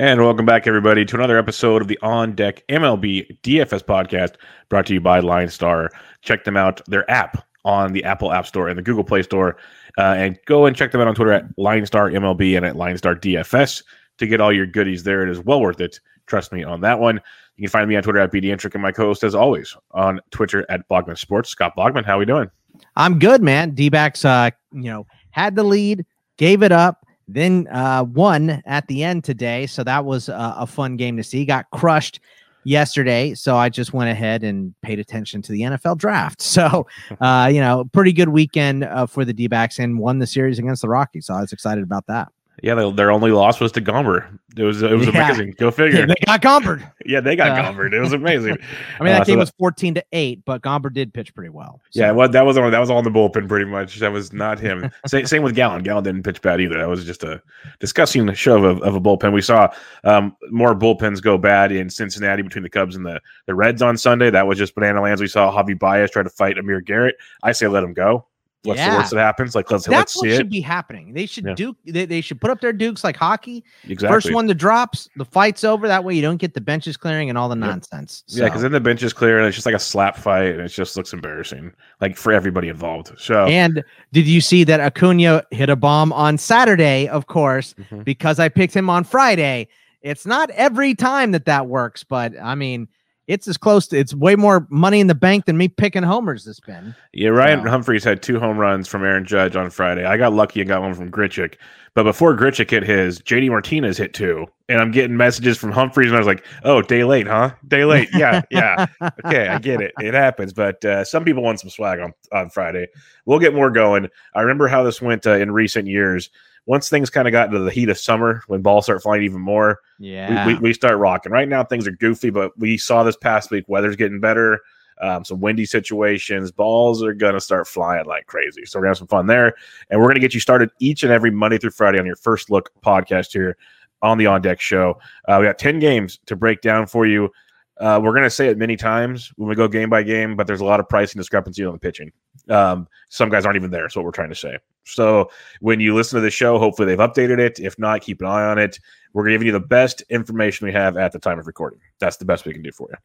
And welcome back, everybody, to another episode of the On Deck MLB DFS podcast brought to you by LineStar. Check them out, their app on the Apple App Store and the Google Play Store. Uh, and go and check them out on Twitter at LineStar MLB and at LineStar DFS to get all your goodies there. It is well worth it. Trust me on that one. You can find me on Twitter at BDintric and my co host, as always, on Twitter at Bogman Sports. Scott Bogman, how are we doing? I'm good, man. D backs, uh, you know, had the lead, gave it up then uh, won at the end today. So that was a, a fun game to see. Got crushed yesterday. So I just went ahead and paid attention to the NFL draft. So, uh, you know, pretty good weekend uh, for the D backs and won the series against the Rockies. So I was excited about that. Yeah, they, their only loss was to Gomber. It was it was yeah. amazing. Go figure. they got Gombered. yeah, they got uh, Gombered. It was amazing. I mean, that uh, game so was fourteen to eight, but Gomber did pitch pretty well. So. Yeah, well, that was on that was all in the bullpen pretty much. That was not him. same, same with Gallen. Gallen didn't pitch bad either. That was just a disgusting show of, of a bullpen. We saw um, more bullpens go bad in Cincinnati between the Cubs and the the Reds on Sunday. That was just banana lands. We saw Javi Baez try to fight Amir Garrett. I say let him go. What's yeah. the worst that happens? Like let's That's let's what should it. be happening. They should yeah. do they, they should put up their dukes like hockey. Exactly. First one that drops, the fight's over. That way you don't get the benches clearing and all the yep. nonsense. So. Yeah, because then the benches clear and it's just like a slap fight and it just looks embarrassing, like for everybody involved. So and did you see that Acuna hit a bomb on Saturday? Of course, mm-hmm. because I picked him on Friday. It's not every time that that works, but I mean it's as close to it's way more money in the bank than me picking homers this been. Yeah, Ryan so. Humphreys had two home runs from Aaron Judge on Friday. I got lucky and got one from Grichuk. But before Grichuk hit his, JD Martinez hit two. And I'm getting messages from Humphreys, and I was like, oh, day late, huh? Day late. Yeah, yeah. okay, I get it. It happens. But uh, some people want some swag on, on Friday. We'll get more going. I remember how this went uh, in recent years once things kind of got into the heat of summer, when balls start flying even more, yeah, we, we, we, start rocking. Right now, things are goofy, but we saw this past week weather's getting better. Um, some windy situations, balls are gonna start flying like crazy. So we're gonna have some fun there, and we're gonna get you started each and every Monday through Friday on your first look podcast here on the On Deck Show. Uh, we got ten games to break down for you. Uh, we're going to say it many times when we go game by game, but there's a lot of pricing discrepancy on the pitching. Um, some guys aren't even there. That's what we're trying to say. So when you listen to the show, hopefully they've updated it. If not, keep an eye on it. We're giving you the best information we have at the time of recording. That's the best we can do for you.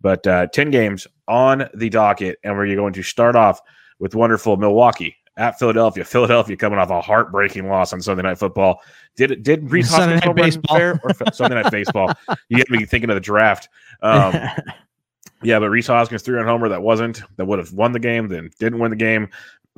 But uh, 10 games on the docket, and we're going to start off with wonderful Milwaukee at Philadelphia. Philadelphia coming off a heartbreaking loss on Sunday Night Football. Did it? Did Rhys Hoskins home baseball. fair or Sunday Night Baseball? You get me thinking of the draft. Um, yeah, but Rhys Hoskins threw on homer that wasn't that would have won the game, then didn't win the game.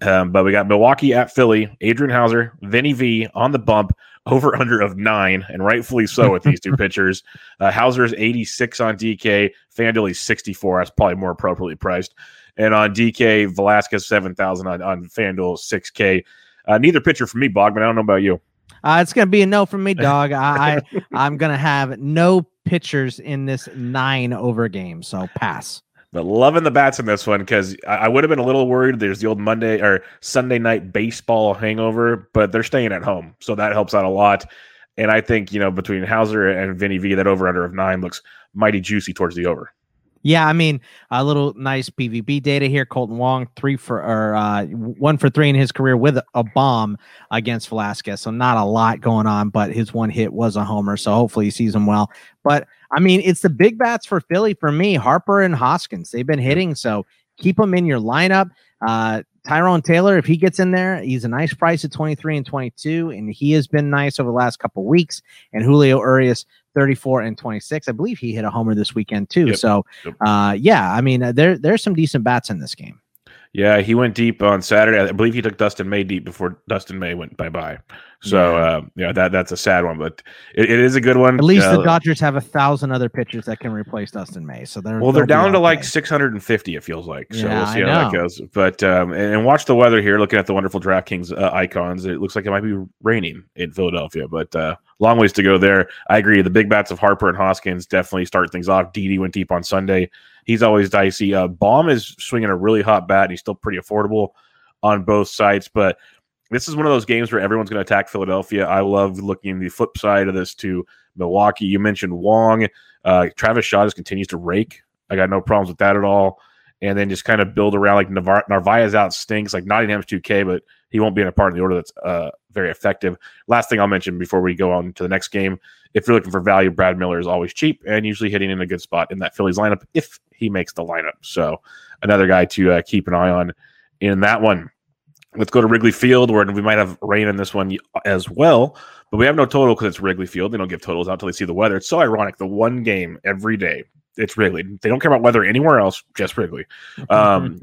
Um, but we got Milwaukee at Philly, Adrian Houser, Vinny V on the bump, over under of nine, and rightfully so with these two pitchers. Uh, Houser's 86 on DK, FanDuel is 64. That's probably more appropriately priced. And on DK, Velasquez 7,000 on, on FanDuel 6K. Uh, neither pitcher for me, Bogman. I don't know about you. Uh, it's gonna be a no from me, dog. I, I am gonna have no pitchers in this nine over game, so pass. But loving the bats in this one because I, I would have been a little worried. There's the old Monday or Sunday night baseball hangover, but they're staying at home, so that helps out a lot. And I think you know between Houser and Vinny V, that over under of nine looks mighty juicy towards the over. Yeah, I mean, a little nice PVB data here. Kolten Wong three for or uh, one for three in his career with a bomb against Velasquez. So not a lot going on, but his one hit was a homer. So hopefully he sees him well. But I mean, it's the big bats for Philly for me. Harper and Hoskins, they've been hitting, so keep them in your lineup. Uh, Tyrone Taylor, if he gets in there, he's a nice price at 23 and 22, and he has been nice over the last couple weeks. And Julio Urias, 34 and 26. I believe he hit a homer this weekend too. Yep. So, yep. Uh, yeah, I mean, uh, there there's some decent bats in this game. Yeah, he went deep on Saturday. I believe he took Dustin May deep before Dustin May went bye bye. So yeah, uh, yeah that that's a sad one, but it, it is a good one. At least uh, the Dodgers have a thousand other pitchers that can replace Dustin May. So they're well, they're down to like 650. It feels like. So yeah, we'll see I how know. that goes. But um, and, and watch the weather here. Looking at the wonderful DraftKings uh, icons, it looks like it might be raining in Philadelphia, but uh, long ways to go there. I agree. The big bats of Harper and Hoskins definitely start things off. Didi went deep on Sunday. He's always dicey. Uh, Bohm is swinging a really hot bat. And he's still pretty affordable on both sides, but this is one of those games where everyone's going to attack Philadelphia. I love looking the flip side of this to Milwaukee. You mentioned Wong. Uh, Travis Shaw just continues to rake. I got no problems with that at all. And then just kind of build around like Narvaez out stinks. Like Nottingham's 2K, but he won't be in a part of the order that's uh, very effective. Last thing I'll mention before we go on to the next game if you're looking for value, Brad Miller is always cheap and usually hitting in a good spot in that Phillies lineup if he makes the lineup. So another guy to uh, keep an eye on in that one. Let's go to Wrigley Field, where we might have rain in this one as well, but we have no total because it's Wrigley Field. They don't give totals out until they see the weather. It's so ironic. The one game every day, it's Wrigley. They don't care about weather anywhere else, just Wrigley. Um,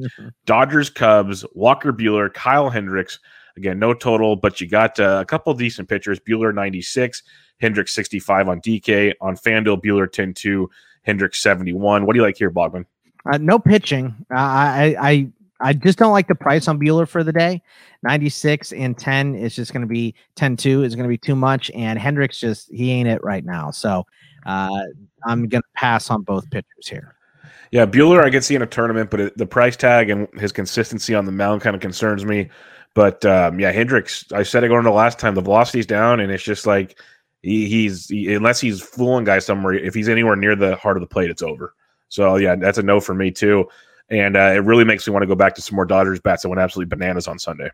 Dodgers, Cubs, Walker Buehler, Kyle Hendricks. Again, no total, but you got uh, a couple decent pitchers. Buehler 96, Hendricks 65 on DK. On FanDuel, Buehler 10 2, Hendricks 71. What do you like here, Bogman? Uh, no pitching. Uh, I, I I just don't like the price on Buehler for the day. 96 and 10 is just going to be 10 2 is going to be too much. And Hendricks just, he ain't it right now. So uh, I'm going to pass on both pitchers here. Yeah, Buehler, I could see in a tournament, but it, the price tag and his consistency on the mound kind of concerns me. But um, yeah, Hendricks, I said it going into last time, the velocity's down, and it's just like he, he's he, unless he's fooling guys somewhere, if he's anywhere near the heart of the plate, it's over. So yeah, that's a no for me too. And uh, it really makes me want to go back to some more Dodgers bats that went absolutely bananas on Sunday.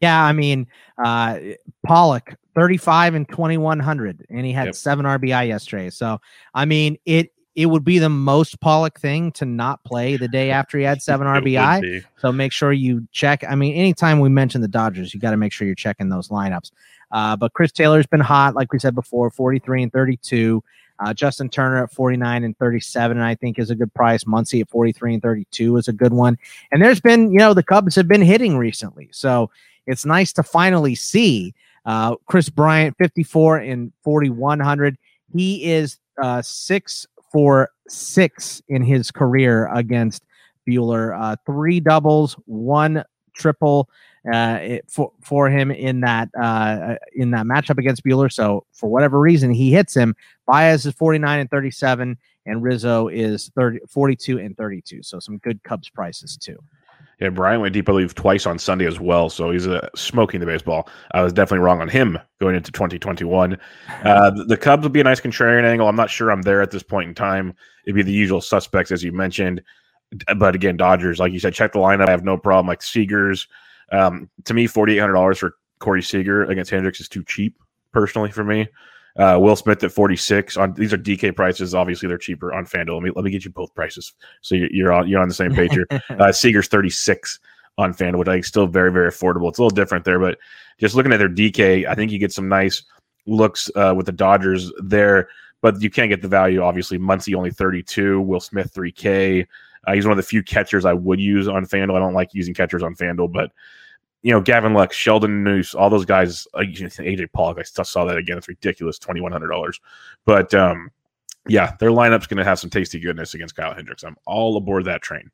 Yeah, I mean, uh, Pollock, 35 and 2100, and he had Yep. seven RBI yesterday. So, I mean, it it would be the most Pollock thing to not play the day after he had seven RBI. So make sure you check. I mean, anytime we mention the Dodgers, you got to make sure you're checking those lineups. Uh, but Chris Taylor's been hot, like we said before, 43 and 32. Uh, Justin Turner at 49 and 37, I think is a good price. Muncy at 43 and 32 is a good one. And there's been, you know, the Cubs have been hitting recently. So it's nice to finally see uh, Kris Bryant, 54 and 4100. He is uh, six for six in his career against Buehler. Uh, three doubles, one triple uh, for for him in that uh, in that matchup against Buehler. So for whatever reason, he hits him. Baez is 49 and 37, and Rizzo is 30, 42 and 32. So some good Cubs prices too. Yeah, Brian went deep, I believe, twice on Sunday as well. So he's uh, smoking the baseball. I was definitely wrong on him going into 2021. Uh, the, the Cubs would be a nice contrarian angle. I'm not sure I'm there at this point in time. It'd be the usual suspects, as you mentioned. But again, Dodgers, like you said, check the lineup. I have no problem. Like Seagers, um, to me, $4,800 for Corey Seager against Hendricks is too cheap, personally, for me. Uh, Will Smith at 46 on these are DK prices. Obviously, they're cheaper on FanDuel. Let me, let me get you both prices so you're, you're on you're on the same page here. Uh, Seager's 36 on FanDuel, which I think is still very, very affordable. It's a little different there, but just looking at their DK, I think you get some nice looks uh, with the Dodgers there, but you can't get the value. Obviously, Muncy only 32, Will Smith 3K. Uh, he's one of the few catchers I would use on FanDuel. I don't like using catchers on FanDuel, but you know, Gavin Lux, Sheldon Neuse, all those guys, like AJ Pollock, I still saw that again. It's ridiculous, twenty one hundred dollars. But um, yeah, their lineup's going to have some tasty goodness against Kyle Hendricks. I'm all aboard that train.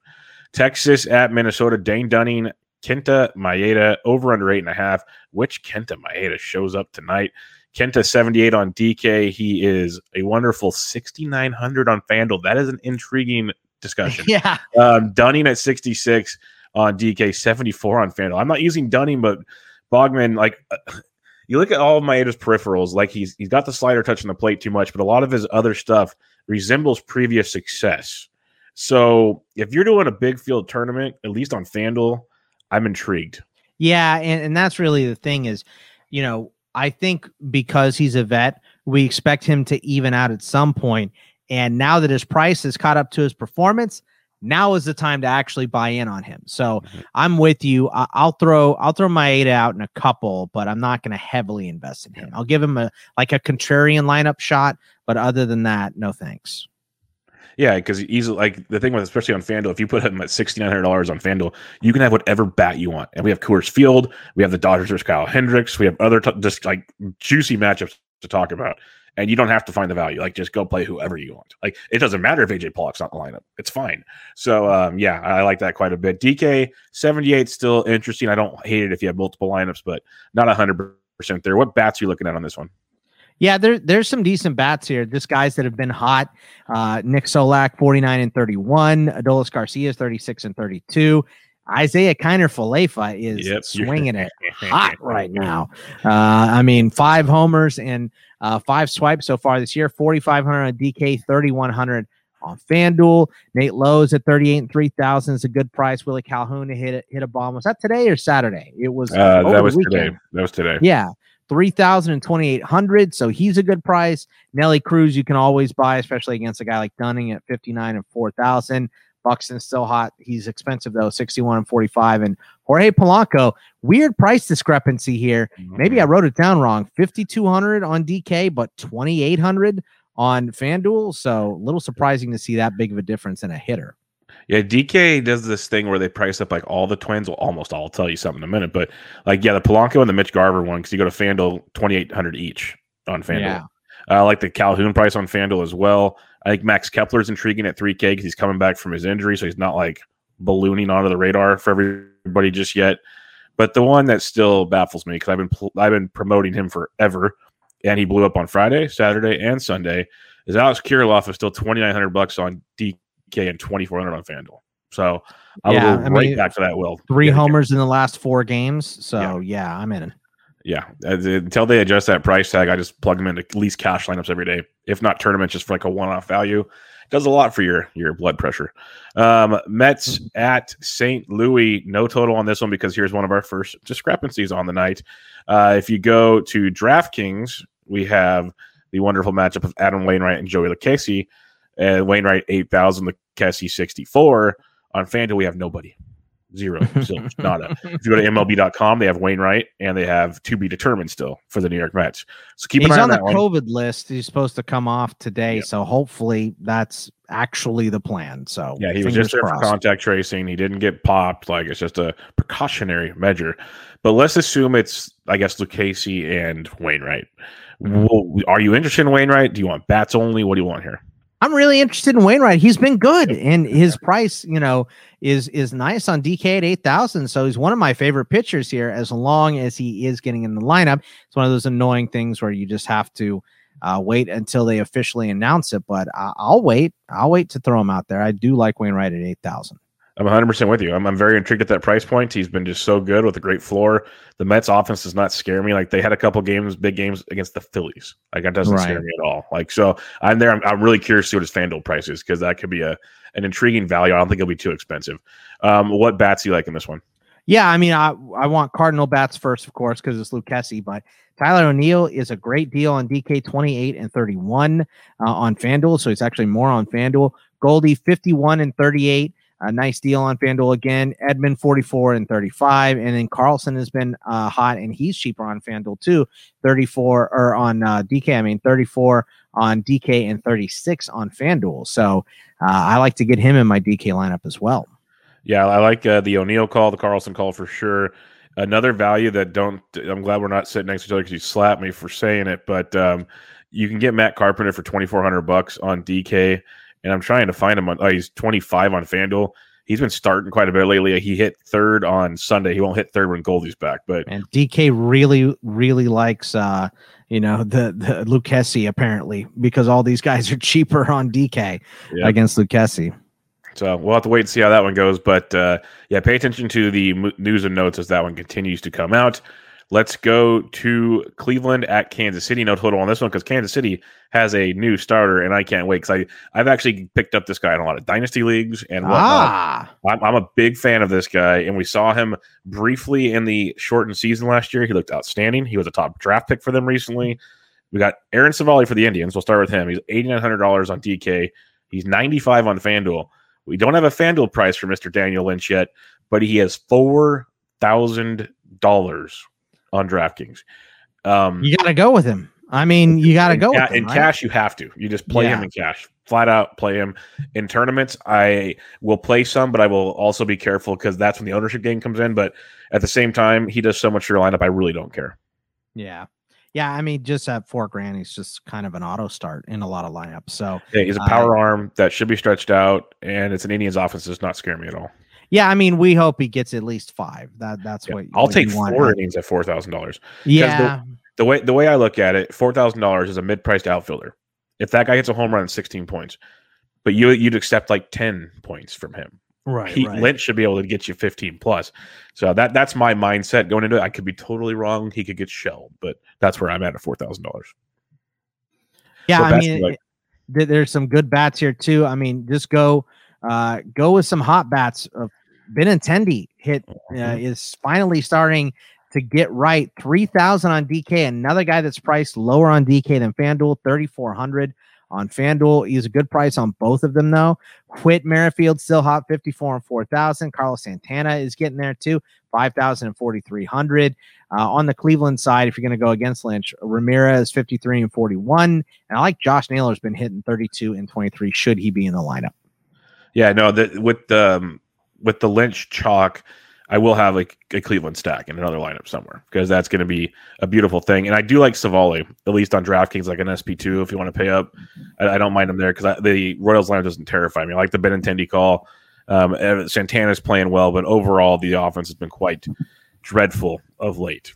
Texas at Minnesota, Dane Dunning, Kenta Maeda over under eight and a half. Which Kenta Maeda shows up tonight? Kenta 78 on DK. He is a wonderful 6,900 on FanDuel. That is an intriguing discussion. yeah, Um, Dunning at 66 on DK, 74 on FanDuel. I'm not using Dunning, but Bogman, like, uh, you look at all of Maeda's peripherals, like he's he's got the slider touching the plate too much, but a lot of his other stuff resembles previous success. So if you're doing a big field tournament, at least on FanDuel, I'm intrigued. Yeah, and, and that's really the thing is, you know, I think because he's a vet, we expect him to even out at some point. And now that his price has caught up to his performance, now is the time to actually buy in on him. So Mhm. I'm with you. I, I'll throw I'll throw my eight out in a couple, but I'm not going to heavily invest in him. I'll give him a like a contrarian lineup shot, but other than that, no thanks. Yeah, because he's like the thing with especially on FanDuel, if you put him at sixty nine hundred dollars on FanDuel, you can have whatever bat you want. And we have Coors Field, we have the Dodgers versus Kyle Hendricks, we have other t- just like juicy matchups to talk about. And you don't have to find the value. Like just go play whoever you want. Like it doesn't matter if AJ Pollock's not in the lineup. It's fine. So um, yeah, I like that quite a bit. DK 78 still interesting. I don't hate it if you have multiple lineups, but not hundred percent there. What bats are you looking at on this one? Yeah, there, there's some decent bats here. Just guys that have been hot. Uh, Nick Solak, 49 and 31. Adolis Garcia is 36 and 32. Isaiah Kiner Falefa is Yep. swinging it hot right now. Uh, I mean, five homers and uh, five swipes so far this year. 4,500 on DK, 3,100 on FanDuel. Nate Lowe's at 38 and 3,000 is a good price. Willie Calhoun to hit it, hit a bomb. Was that today or Saturday? It was. Uh, that was weekend. today. That was today. Yeah. 3000 and 2800 so he's a good price nelly cruz you can always buy especially against a guy like dunning at 59 and 4000 buxton's still hot he's expensive though 61 and 45 and jorge polanco weird price discrepancy here mm-hmm. maybe i wrote it down wrong 5200 on dk but 2800 on fanduel so a little surprising to see that big of a difference in a hitter Yeah, DK does this thing where they price up like all the twins. Well, almost all. I'll tell you something in a minute. But like, yeah, the Polanco and the Mitch Garver one, because you go to FanDuel, 2800 each on FanDuel. Yeah. Uh, I like the Calhoun price on FanDuel as well. I think Max Kepler's intriguing at 3K because he's coming back from his injury. So he's not like ballooning onto the radar for everybody just yet. But the one that still baffles me because I've been pl- I've been promoting him forever, and he blew up on Friday, Saturday, and Sunday. Is Alex Kirilloff is still twenty nine hundred bucks on DK and twenty four hundred on FanDuel. So I'll Yeah, go I right mean, back to that. Will three Yeah, homers in the last four games so yeah, i'm in Yeah, until they adjust that price tag, I just plug them into at least cash lineups every day, if not tournaments, just for like a one-off value. Does a lot for your your blood pressure. Um, Mets at St. Louis, no total on this one because here's one of our first discrepancies on the night. Uh, if you go to DraftKings, we have the wonderful matchup of Adam Wainwright and Joey Lucchesi. And Wainwright eight thousand, Lucchesi sixty four. On FanDuel, we have nobody. Zero, nada. If you go to MLB.com, they have Wainwright and they have to be determined still for the New York Mets. So keep an eye on on the one. COVID list. He's supposed to come off today, so hopefully that's actually the plan. So Yeah, he was just there for contact tracing. He didn't get popped. Like it's just a precautionary measure. But let's assume it's, I guess, Lucchesi and Wainwright. Mm-hmm. Well, are you interested in Wainwright? Do you want bats only? What do you want here? I'm really interested in Wainwright. He's been good, and his price, you know, is is nice on DK at eight thousand. So he's one of my favorite pitchers here, as long as he is getting in the lineup. It's one of those annoying things where you just have to uh, wait until they officially announce it. But I- I'll wait. I'll wait to throw him out there. I do like Wainwright at eight thousand. I'm 100% with you. I'm, I'm very intrigued at that price point. He's been just so good with a great floor. The Mets offense does not scare me. Like they had a couple games, big games against the Phillies. Like that doesn't scare me at all. Like so, I'm there. I'm, I'm really curious to see what his FanDuel price is because that could be a an intriguing value. I don't think it'll be too expensive. Um, what bats you like in this one? Yeah, I mean, I I want Cardinal bats first, of course, because it's Luke Lucchesi. But Tyler O'Neill is a great deal on DK twenty eight and thirty one uh, on FanDuel, so it's actually more on FanDuel. Goldie fifty one and thirty eight, a nice deal on FanDuel again. Edman forty four and thirty five, and then Carlson has been uh, hot, and he's cheaper on FanDuel too. Thirty four or on uh, DK, I mean thirty four on DK and thirty six on FanDuel. So uh, I like to get him in my DK lineup as well. Yeah, I like uh, the O'Neill call, the Carlson call for sure. Another value that don't. I'm glad we're not sitting next to each other because you slapped me for saying it. But um, you can get Matt Carpenter for 2,400 bucks on DK, and I'm trying to find him on. Oh, he's 25 on FanDuel. He's been starting quite a bit lately. He hit third on Sunday. He won't hit third when Goldie's back, but And DK really, really likes uh, you know, the the Lucchesi apparently because all these guys are cheaper on DK Yeah. against Lucchesi. So we'll have to wait and see how that one goes. But uh, yeah, pay attention to the m- news and notes as that one continues to come out. Let's go to Cleveland at Kansas City. No total on this one because Kansas City has a new starter, and I can't wait because I I've actually picked up this guy in a lot of dynasty leagues and whatnot. Ah, I'm, I'm a big fan of this guy, and we saw him briefly in the shortened season last year. He looked outstanding. He was a top draft pick for them recently. We got Aaron Civale for the Indians. We'll start with him. He's eighty nine hundred dollars on DK. He's ninety five on FanDuel. We don't have a FanDuel price for Mister Daniel Lynch yet, but he has four thousand dollars on DraftKings. Um, you got to go with him. I mean, you got to go ca- with him. in right? cash. You have to. You just play him in cash. flat out play him in tournaments. I will play some, but I will also be careful because that's when the ownership game comes in. But at the same time, he does so much for your lineup. I really don't care. Yeah. Yeah, I mean, just at four grand, he's just kind of an auto start in a lot of lineups. So yeah, he's a power uh, arm that should be stretched out, and it's an Indians offense does not scare me at all. Yeah, I mean, we hope he gets at least five. That that's yeah, what I'll what take four innings at four thousand dollars. Yeah, the, the, way the way I look at it, four thousand dollars is a mid priced outfielder. If that guy hits a home run, sixteen points, but you you'd accept like ten points from him. Right, Pete right. Lynch should be able to get you 15 plus. So that that's my mindset going into it. I could be totally wrong. He could get shelled, but that's where I'm at at four thousand dollars. Yeah, I mean, like? there's some good bats here too. I mean, just go uh, go with some hot bats. Uh, Benintendi hit uh, is finally starting to get right. Three thousand on DK. Another guy that's priced lower on DK than FanDuel, thirty four hundred on FanDuel. He's a good price on both of them, though. Whit Merrifield still hot, 54 and 4,000. Carlos Santana is getting there too, 5,000 and 4,300. Uh, on the Cleveland side, if you're going to go against Lynch, Ramirez 53 and 41. And I like Josh Naylor's been hitting 32 and 23. Should he be in the lineup? Yeah, no, the, with the um, with the Lynch chalk, I will have like a Cleveland stack in another lineup somewhere because that's going to be a beautiful thing. And I do like Civale, at least on DraftKings, like an SP2 if you want to pay up. I, I don't mind him there because the Royals lineup doesn't terrify me. I like the Benintendi call. Um, Santana's playing well, but overall, the offense has been quite dreadful of late.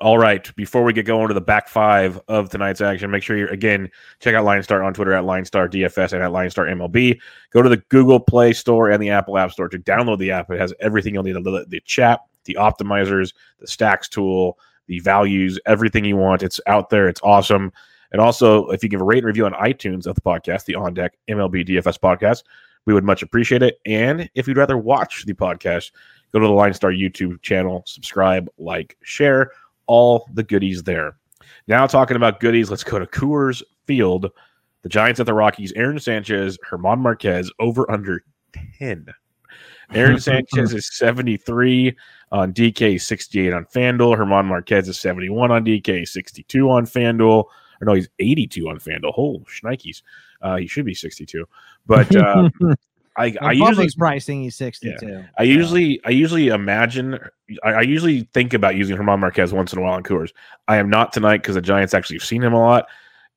All right. Before we get going to the back five of tonight's action, make sure you again check out LineStar on Twitter at LineStar DFS and at LineStar MLB. Go to the Google Play Store and the Apple App Store to download the app. It has everything you'll need: the, the chat, the optimizers, the stacks tool, the values, everything you want. It's out there. It's awesome. And also, if you give a rate and review on iTunes of the podcast, the On Deck MLB DFS podcast, we would much appreciate it. And if you'd rather watch the podcast, go to the LineStar YouTube channel, subscribe, like, share all the goodies there. Now, talking about goodies, let's go to Coors Field. The Giants at the Rockies. Aaron Sanchez, Germán Marquez over under 10. Aaron Sanchez is 73 on DK, 68 on FanDuel. Germán Marquez is 71 on DK, 62 on FanDuel. Or no, he's 82 on FanDuel. Oh, shnikes. Uh, he should be 62. But uh, I, I usually pricing he's 62. Yeah. I usually I usually imagine I, I, usually think about using Germán Marquez once in a while in Coors. I am not tonight because the Giants actually have seen him a lot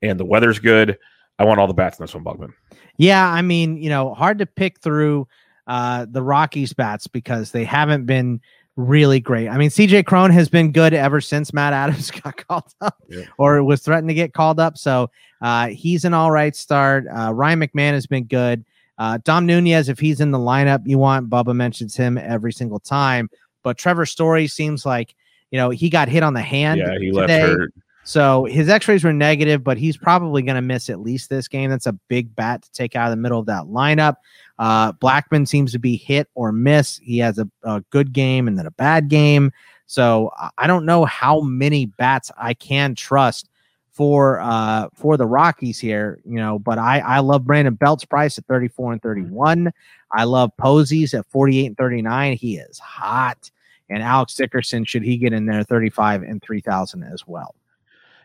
and the weather's good. I want all the bats in this one, Bogman. Yeah, I mean, you know, hard to pick through uh, the Rockies bats because they haven't been really great. I mean, CJ Cron has been good ever since Matt Adams got called up yeah. or was threatened to get called up. So uh, he's an all right start. Uh, Ryan McMahon has been good. Uh, Dom Nunez, if he's in the lineup, you want Bubba mentions him every single time. But Trevor Story seems like you know he got hit on the hand. Yeah, he today. left hurt. So his X-rays were negative, but he's probably going to miss at least this game. That's a big bat to take out of the middle of that lineup. Uh, Blackmon seems to be hit or miss. He has a, a good game and then a bad game. So I don't know how many bats I can trust for uh for the Rockies here, you know, but I I love Brandon Belt's price at 34 and 31. I love Posey's at 48 and 39. He is hot. And Alex Dickerson, should he get in there 35 and 3000 as well.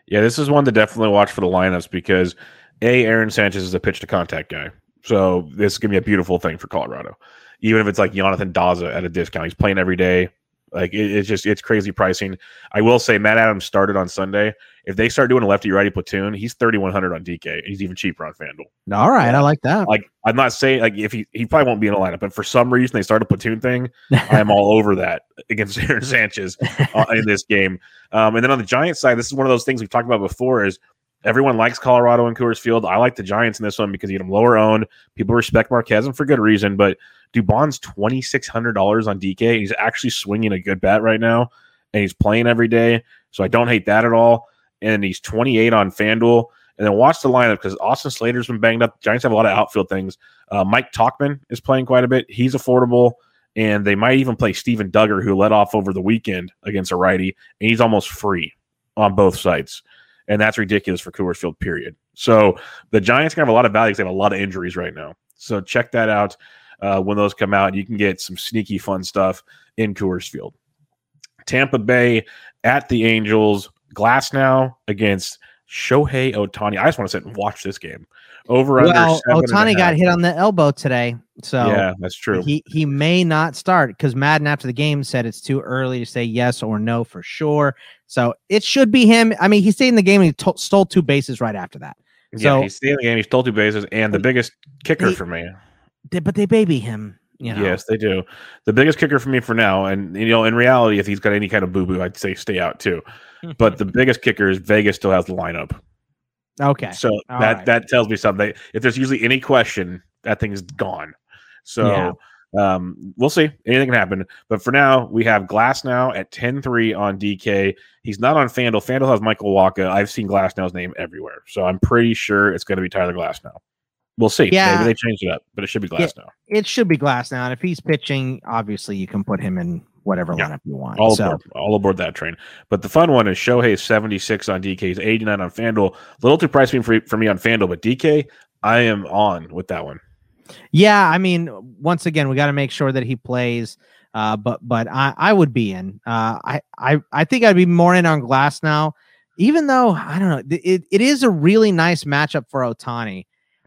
Yeah, this is one to definitely watch for the lineups because A, Aaron Sanchez is a pitch to contact guy. So this is gonna be a beautiful thing for Colorado. Even if it's like Jonathan Daza at a discount. He's playing every day. Like it, it's just it's crazy pricing. I will say Matt Adams started on Sunday. If they start doing a lefty righty platoon, he's thirty one hundred on DK. He's even cheaper on FanDuel. All right, I like that. Like I'm not saying like if he he probably won't be in a lineup, but for some reason they start a platoon thing, I'm all over that against Aaron Sanchez uh, in this game. Um, and then on the Giants side, this is one of those things we've talked about before. Is everyone likes Colorado and Coors Field? I like the Giants in this one because you get them lower owned. People respect Marquez and for good reason, but Dubon's twenty six hundred dollars on DK. He's actually swinging a good bat right now, and he's playing every day. So I don't hate that at all. And he's twenty eight on FanDuel. And then watch the lineup because Austin Slater's been banged up. Giants have a lot of outfield things. Uh, Mike Tauchman is playing quite a bit. He's affordable, and they might even play Steven Duggar, who led off over the weekend against a righty, and he's almost free on both sides. And that's ridiculous for Coors Field, period. So the Giants can have a lot of value because they have a lot of injuries right now. So check that out uh, when those come out. You can get some sneaky fun stuff in Coors Field. Tampa Bay at the Angels. Glasnow against Shohei Ohtani. I just want to sit and watch this game. Over well, under. Ohtani got hit on the elbow today, so Yeah, that's true. he he may not start because Maddon after the game said it's too early to say yes or no for sure. So it should be him. I mean, he stayed in the game and he to- stole two bases right after that. yeah, so- stayed in the game. He stole two bases, and the biggest kicker He- for me. They- but they baby him. You know. Yes, they do. The biggest kicker for me for now, and you know, in reality, if he's got any kind of boo boo, I'd say stay out too. But the biggest kicker is Vegas still has the lineup, okay. so All that right. that tells me something. If there's usually any question, that thing's gone. So um, we'll see. Anything can happen. But for now, we have Glasnow at 10-3 on DK. He's not on Fanduel. Fanduel has Michael Wacha. I've seen Glasnow's name everywhere, so I'm pretty sure it's going to be Tyler Glasnow. We'll see. Yeah. Maybe they changed it up, but it should be Glasnow. it should be Glasnow. And if he's pitching, obviously you can put him in whatever Yeah. lineup you want. All so aboard, all aboard that train. But the fun one is Shohei 76 on DK. He's 89 on FanDuel. A little too pricey for, for me on FanDuel, but DK, I am on with that one. yeah, I mean, once again, we got to make sure that he plays. Uh, but but I, I would be in. Uh, I, I I think I'd be more in on Glasnow, even though I don't know. It, it is a really nice matchup for Ohtani.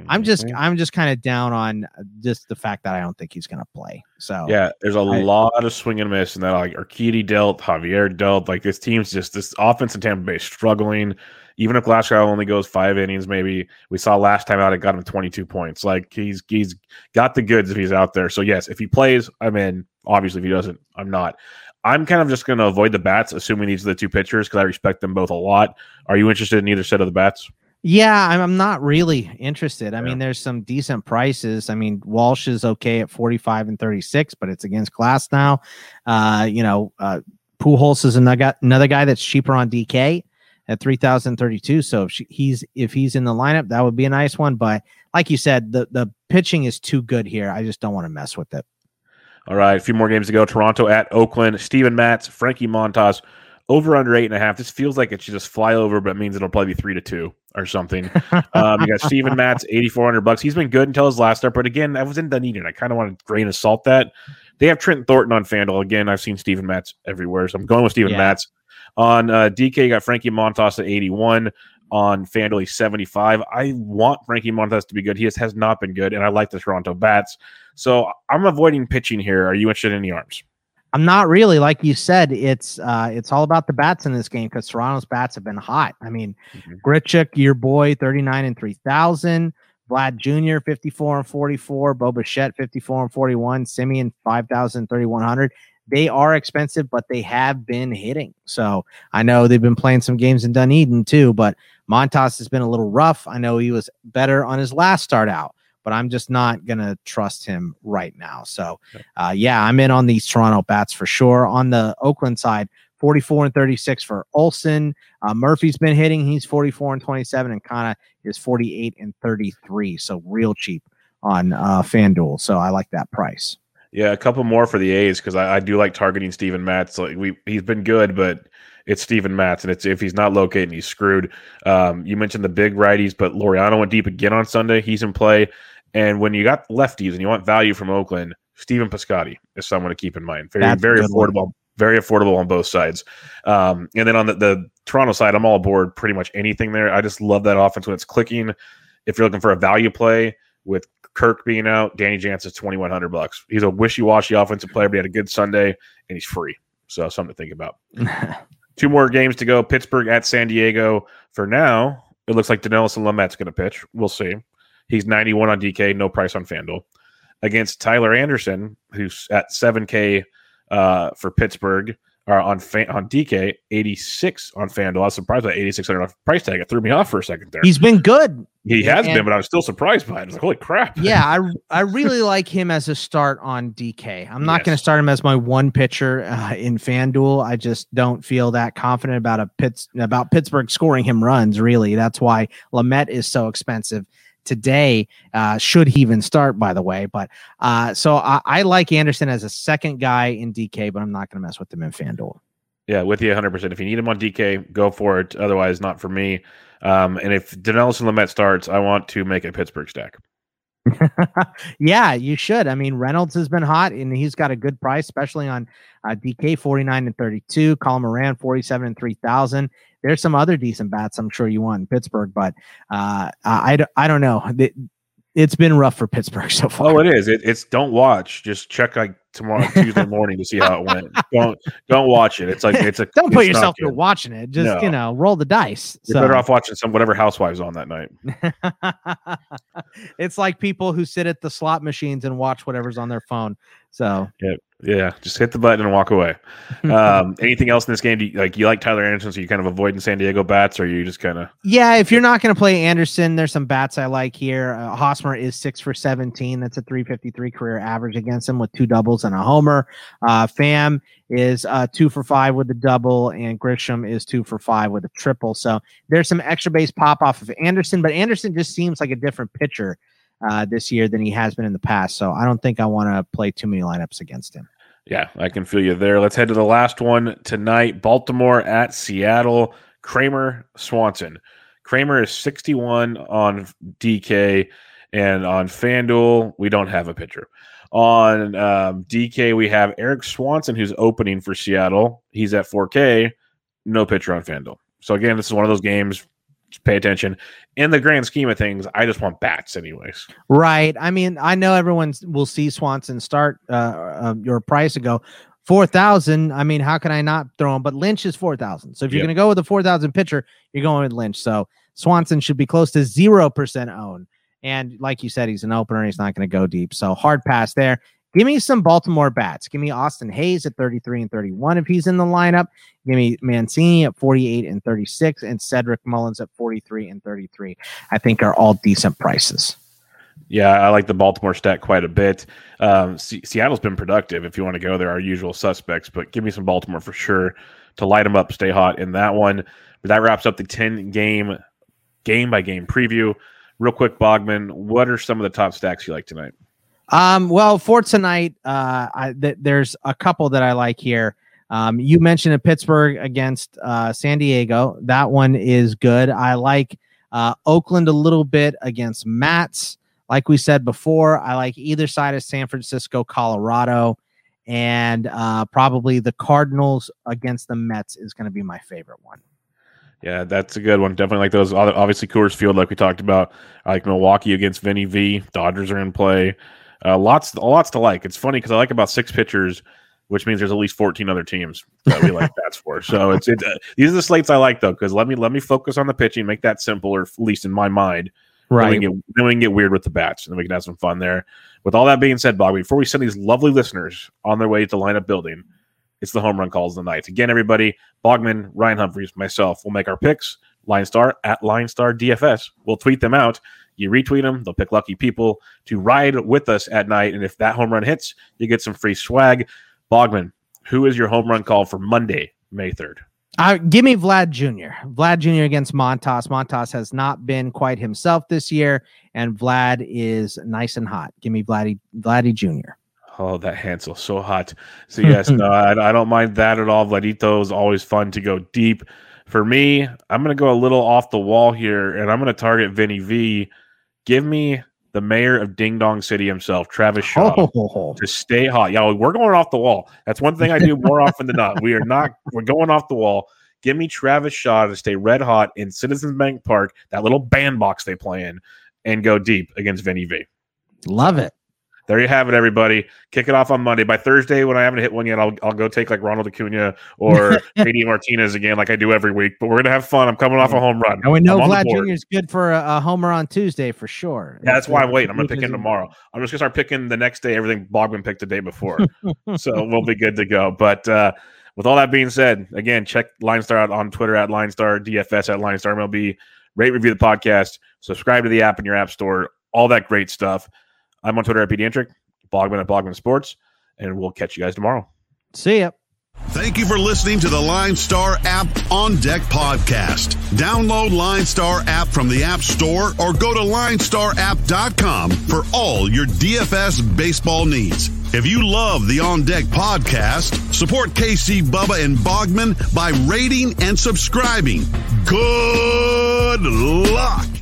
I'm just Mhm. I'm just kind of down on just the fact that I don't think he's gonna play. So Yeah, there's a I- lot of swing and miss, and that like Arcidi dealt, Javier dealt. Like this team's just this offense in Tampa Bay struggling. Even if Glasnow only goes five innings, maybe we saw last time out it got him 22 points. Like he's he's got the goods if he's out there. So yes, if he plays, I'm in. Obviously, if he doesn't, I'm not. I'm kind of just going to avoid the bats, assuming these are the two pitchers because I respect them both a lot. Are you interested in either set of the bats? Yeah, I'm, I'm not really interested. I Yeah. mean, there's some decent prices. I mean, Walsh is okay at 45 and 36, but it's against Glasnow. Uh, you know, uh, Pujols is another, another guy that's cheaper on DK at 3,032. So if she, he's if he's in the lineup, that would be a nice one. But like you said, the the pitching is too good here. I just don't want to mess with it. All right, a few more games to go. Toronto at Oakland. Steven Matz, Frankie Montas, over under eight and a half. This feels like it should just fly over, but it means it'll probably be three to two or something. um, you got Steven Matz, eighty four hundred bucks. He's been good until his last start, but again, I was in Dunedin. I kind of want to grain of salt that. They have Trent Thornton on Fanduel. Again, I've seen Steven Matz everywhere, so I'm going with Steven Yeah. Matz. On uh, DK, you got Frankie Montas at 81. On Fanduel, he's 75. I want Frankie Montas to be good. He just has not been good, and I like the Toronto Bats. So I'm avoiding pitching here. Are you interested in the arms? I'm not really like you said. It's uh, it's all about the bats in this game because Toronto's bats have been hot. I mean, Mhm. Grichuk, your boy, 39 and 3,000. Vlad Jr., 54 and 44. Bo Bichette, 54 and 41. Semien, 5,000, 3,100. They are expensive, but they have been hitting. So I know they've been playing some games in Dunedin too, but Montas has been a little rough. I know he was better on his last start out, but I'm just not going to trust him right now. So uh, yeah, I'm in on these Toronto bats for sure. On the Oakland side, 44 and 36 for Olson. Uh, Murphy's been hitting. He's 44 and 27, and Canha is 48 and 33. So real cheap on uh, FanDuel. So I like that price. Yeah, a couple more for the A's because I, I do like targeting Steven Matz. Like we, he's been good, but it's Steven Matz, and it's if he's not locating, he's screwed. Um, you mentioned the big righties, but Laureano went deep again on Sunday. He's in play, and when you got lefties and you want value from Oakland, Stephen Piscotty is someone to keep in mind. Very, That's very good one. affordable. Very affordable on both sides. Um, and then on the, the Toronto side, I'm all aboard pretty much anything there. I just love that offense when it's clicking. If you're looking for a value play with Kirk being out, Danny Jansen's 2100 bucks. He's a wishy-washy offensive player, but he had a good Sunday and he's free. So something to think about. Two more games to go. Pittsburgh at San Diego. For now, it looks like Dinelson Lamet's going to pitch. We'll see. He's 91 on DK, no price on FanDuel. Against Tyler Anderson, who's at 7K uh, for Pittsburgh, or on fan, on DK, 86 on FanDuel. I was surprised by 8600 price tag. It threw me off for a second there. He's been good. he has and- been, but I was still surprised by it. I was like, holy crap. Yeah, I I really like him as a start on DK. I'm not going to start him as my one pitcher uh, in FanDuel. I just don't feel that confident about a Pitts about Pittsburgh scoring him runs. Really, that's why Lamet is so expensive today. Uh, should he even start, by the way? But uh, so I, I like Anderson as a second guy in DK, but I'm not going to mess with him in FanDuel. Yeah, with you 100%. If you need him on DK, go for it. Otherwise, not for me. Um, and if Dinelson Lamet starts, I want to make a Pittsburgh stack. yeah, you should. I mean, Reynolds has been hot and he's got a good price, especially on uh, DK 49 and 32, Colin Moran 47 and 3000. There's some other decent bats I'm sure you want in Pittsburgh, but uh, I, I don't know. It's been rough for Pittsburgh so far. Oh, it is. It, it's don't watch. Just check like tomorrow Tuesday morning to see how it went. don't don't watch it. It's like it's a don't put yourself through watching it. Just no. you know, roll the dice. You're so. better off watching some whatever Housewives on that night. it's like people who sit at the slot machines and watch whatever's on their phone. So yeah, yeah, just hit the button and walk away. Um, anything else in this game? Do you, like you like Tyler Anderson, so you kind of avoiding San Diego bats, or you just kind of? Yeah, if you're not going to play Anderson, there's some bats I like here. Uh, Hosmer is six for 17. That's a 353 career average against him with two doubles and a homer. Uh, Pham is uh, two for five with a double, and Grisham is two for five with a triple. So there's some extra base pop off of Anderson, but Anderson just seems like a different pitcher uh, this year than he has been in the past. So I don't think I want to play too many lineups against him. Yeah, I can feel you there. Let's head to the last one tonight Baltimore at Seattle. Kramer Swanson. Kramer is 61 on DK and on FanDuel, we don't have a pitcher. On um, DK, we have Erik Swanson, who's opening for Seattle. He's at 4K, no pitcher on FanDuel. So, again, this is one of those games just pay attention. In the grand scheme of things, I just want bats, anyways. Right. I mean, I know everyone will see Swanson start uh, uh, your price and go four thousand. I mean, how can I not throw him? But Lynch is four thousand. So if you're yep. going to go with a four thousand pitcher, you're going with Lynch. So Swanson should be close to zero percent own. And like you said, he's an opener. He's not going to go deep. So hard pass there. Give me some Baltimore bats. Give me Austin Hays at 33 and 31 if he's in the lineup. Give me Mancini at 48 and 36 and Cedric Mullins at 43 and 33. I think are all decent prices. Yeah, I like the Baltimore stat quite a bit. Um, C- Seattle's been productive. If you want to go there, our usual suspects, but give me some Baltimore for sure to light them up, stay hot in that one. But that wraps up the 10 game, game by game preview. Real quick, Bogman, what are some of the top stacks you like tonight? Um, well, for tonight, uh, I, th- there's a couple that I like here. Um, you mentioned a Pittsburgh against uh, San Diego. That one is good. I like uh, Oakland a little bit against Matz. Like we said before, I like either side of San Francisco, Colorado, and uh, probably the Cardinals against the Mets is going to be my favorite one. Yeah, that's a good one. Definitely like those. Obviously, Coors Field, like we talked about. I like Milwaukee against Vinny V. Dodgers are in play. Uh, lots, lots to like. It's funny because I like about six pitchers, which means there's at least 14 other teams that we like bats for. So it's it. Uh, these are the slates I like though because let me let me focus on the pitching, make that simple, or at least in my mind. Right. Then we, get, then we can get weird with the bats, and then we can have some fun there. With all that being said, Bob, before we send these lovely listeners on their way to lineup building, it's the home run calls of the night. Again, everybody, Bogman, Ryan Humphreys, myself will make our picks. LineStar at LineStar DFS. We'll tweet them out. You retweet them, they'll pick lucky people to ride with us at night. And if that home run hits, you get some free swag. Bogman, who is your home run call for Monday, May 3rd? Uh, give me Vlad Jr. Vlad Jr. against Montas. Montas has not been quite himself this year, and Vlad is nice and hot. Give me Vladdy, Vladdy Jr. Oh, that Hansel, so hot. So yes, no, I, I, don't mind that at all. Vladito is always fun to go deep. For me, I'm going to go a little off the wall here, and I'm going to target Vinny V Give me the mayor of Ding Dong City himself, Travis Shaw, oh. to stay hot. Y'all, we're going off the wall. That's one thing I do more often than not. We are not. We're going off the wall. Give me Travis Shaw to stay red hot in Citizens Bank Park, that little bandbox they play in, and go deep against Vinny V. Love it there you have it, everybody. Kick it off on Monday. By Thursday, when I haven't hit one yet, I'll, I'll go take like Ronald Acuna or JD Martinez again, like I do every week. But we're gonna have fun. I'm coming off a home run. And we know Vlad Jr. is good for a, a, homer on Tuesday for sure. Yeah, that's, why I'm waiting. I'm gonna pick him tomorrow. I'm just gonna start picking the next day everything Bogman picked the day before, so we'll be good to go. But uh, with all that being said, again, check LineStar out on Twitter at LineStar DFS at LineStar MLB. Rate review the podcast. Subscribe to the app in your app store. All that great stuff. I'm on Twitter at Pediatric. Bogman at Bogman Sports, and we'll catch you guys tomorrow. See ya. Thank you for listening to the LineStar app on deck podcast. Download LineStar app from the App Store or go to linestarapp.com for all your DFS baseball needs. If you love the On Deck podcast, support KC Bubba and Bogman by rating and subscribing. Good luck.